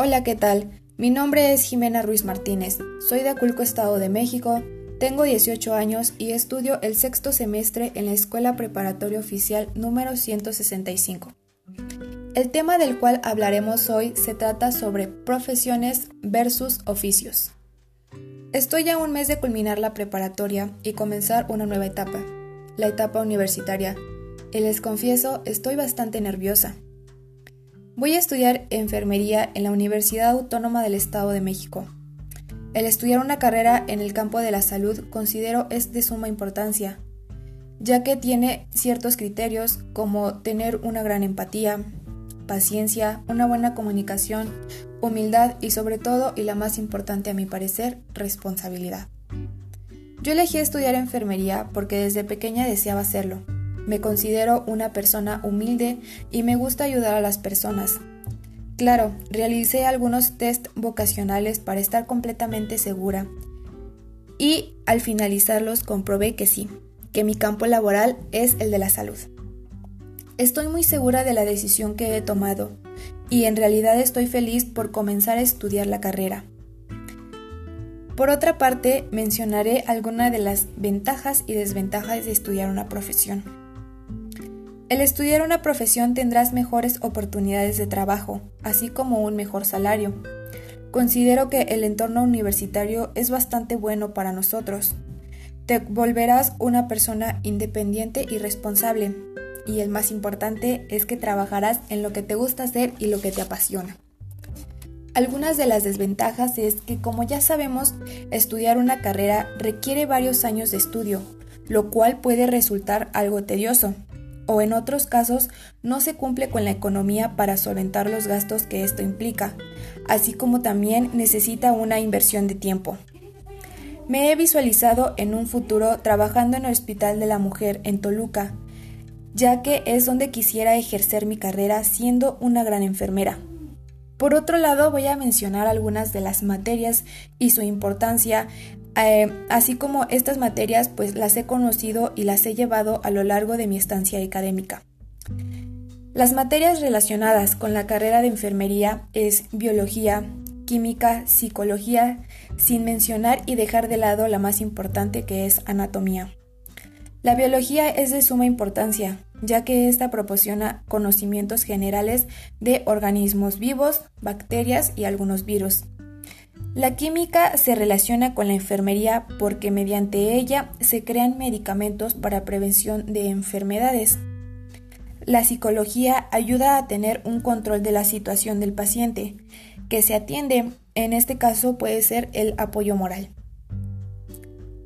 Hola, ¿qué tal? Mi nombre es Jimena Ruiz Martínez, soy de Aculco, Estado de México, tengo 18 años y estudio el sexto semestre en la Escuela Preparatoria Oficial número 165. El tema del cual hablaremos hoy se trata sobre profesiones versus oficios. Estoy a un mes de culminar la preparatoria y comenzar una nueva etapa, la etapa universitaria, y les confieso, estoy bastante nerviosa. Voy a estudiar enfermería en la Universidad Autónoma del Estado de México. El estudiar una carrera en el campo de la salud considero es de suma importancia, ya que tiene ciertos criterios como tener una gran empatía, paciencia, una buena comunicación, humildad y sobre todo, y la más importante a mi parecer, responsabilidad. Yo elegí estudiar enfermería porque desde pequeña deseaba hacerlo. Me considero una persona humilde y me gusta ayudar a las personas. Claro, realicé algunos test vocacionales para estar completamente segura y al finalizarlos comprobé que sí, que mi campo laboral es el de la salud. Estoy muy segura de la decisión que he tomado y en realidad estoy feliz por comenzar a estudiar la carrera. Por otra parte, mencionaré algunas de las ventajas y desventajas de estudiar una profesión. El estudiar una profesión tendrás mejores oportunidades de trabajo, así como un mejor salario. Considero que el entorno universitario es bastante bueno para nosotros. Te volverás una persona independiente y responsable. Y el más importante es que trabajarás en lo que te gusta hacer y lo que te apasiona. Algunas de las desventajas es que, como ya sabemos, estudiar una carrera requiere varios años de estudio, lo cual puede resultar algo tedioso o en otros casos no se cumple con la economía para solventar los gastos que esto implica, así como también necesita una inversión de tiempo. Me he visualizado en un futuro trabajando en el Hospital de la Mujer en Toluca, ya que es donde quisiera ejercer mi carrera siendo una gran enfermera. Por otro lado, voy a mencionar algunas de las materias y su importancia eh, así como estas materias pues las he conocido y las he llevado a lo largo de mi estancia académica. Las materias relacionadas con la carrera de enfermería es biología, química, psicología, sin mencionar y dejar de lado la más importante que es anatomía. La biología es de suma importancia, ya que ésta proporciona conocimientos generales de organismos vivos, bacterias y algunos virus. La química se relaciona con la enfermería porque mediante ella se crean medicamentos para prevención de enfermedades. La psicología ayuda a tener un control de la situación del paciente, que se atiende, en este caso puede ser el apoyo moral.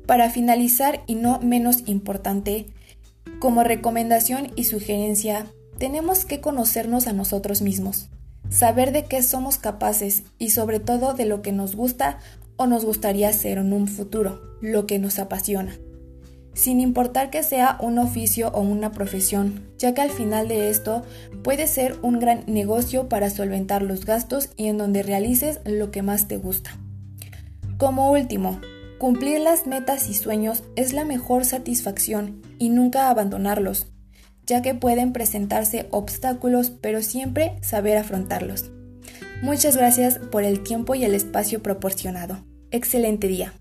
Para finalizar y no menos importante, como recomendación y sugerencia, tenemos que conocernos a nosotros mismos saber de qué somos capaces y sobre todo de lo que nos gusta o nos gustaría ser en un futuro, lo que nos apasiona. Sin importar que sea un oficio o una profesión, ya que al final de esto puede ser un gran negocio para solventar los gastos y en donde realices lo que más te gusta. Como último, cumplir las metas y sueños es la mejor satisfacción y nunca abandonarlos, ya que pueden presentarse obstáculos, pero siempre saber afrontarlos. Muchas gracias por el tiempo y el espacio proporcionado. Excelente día.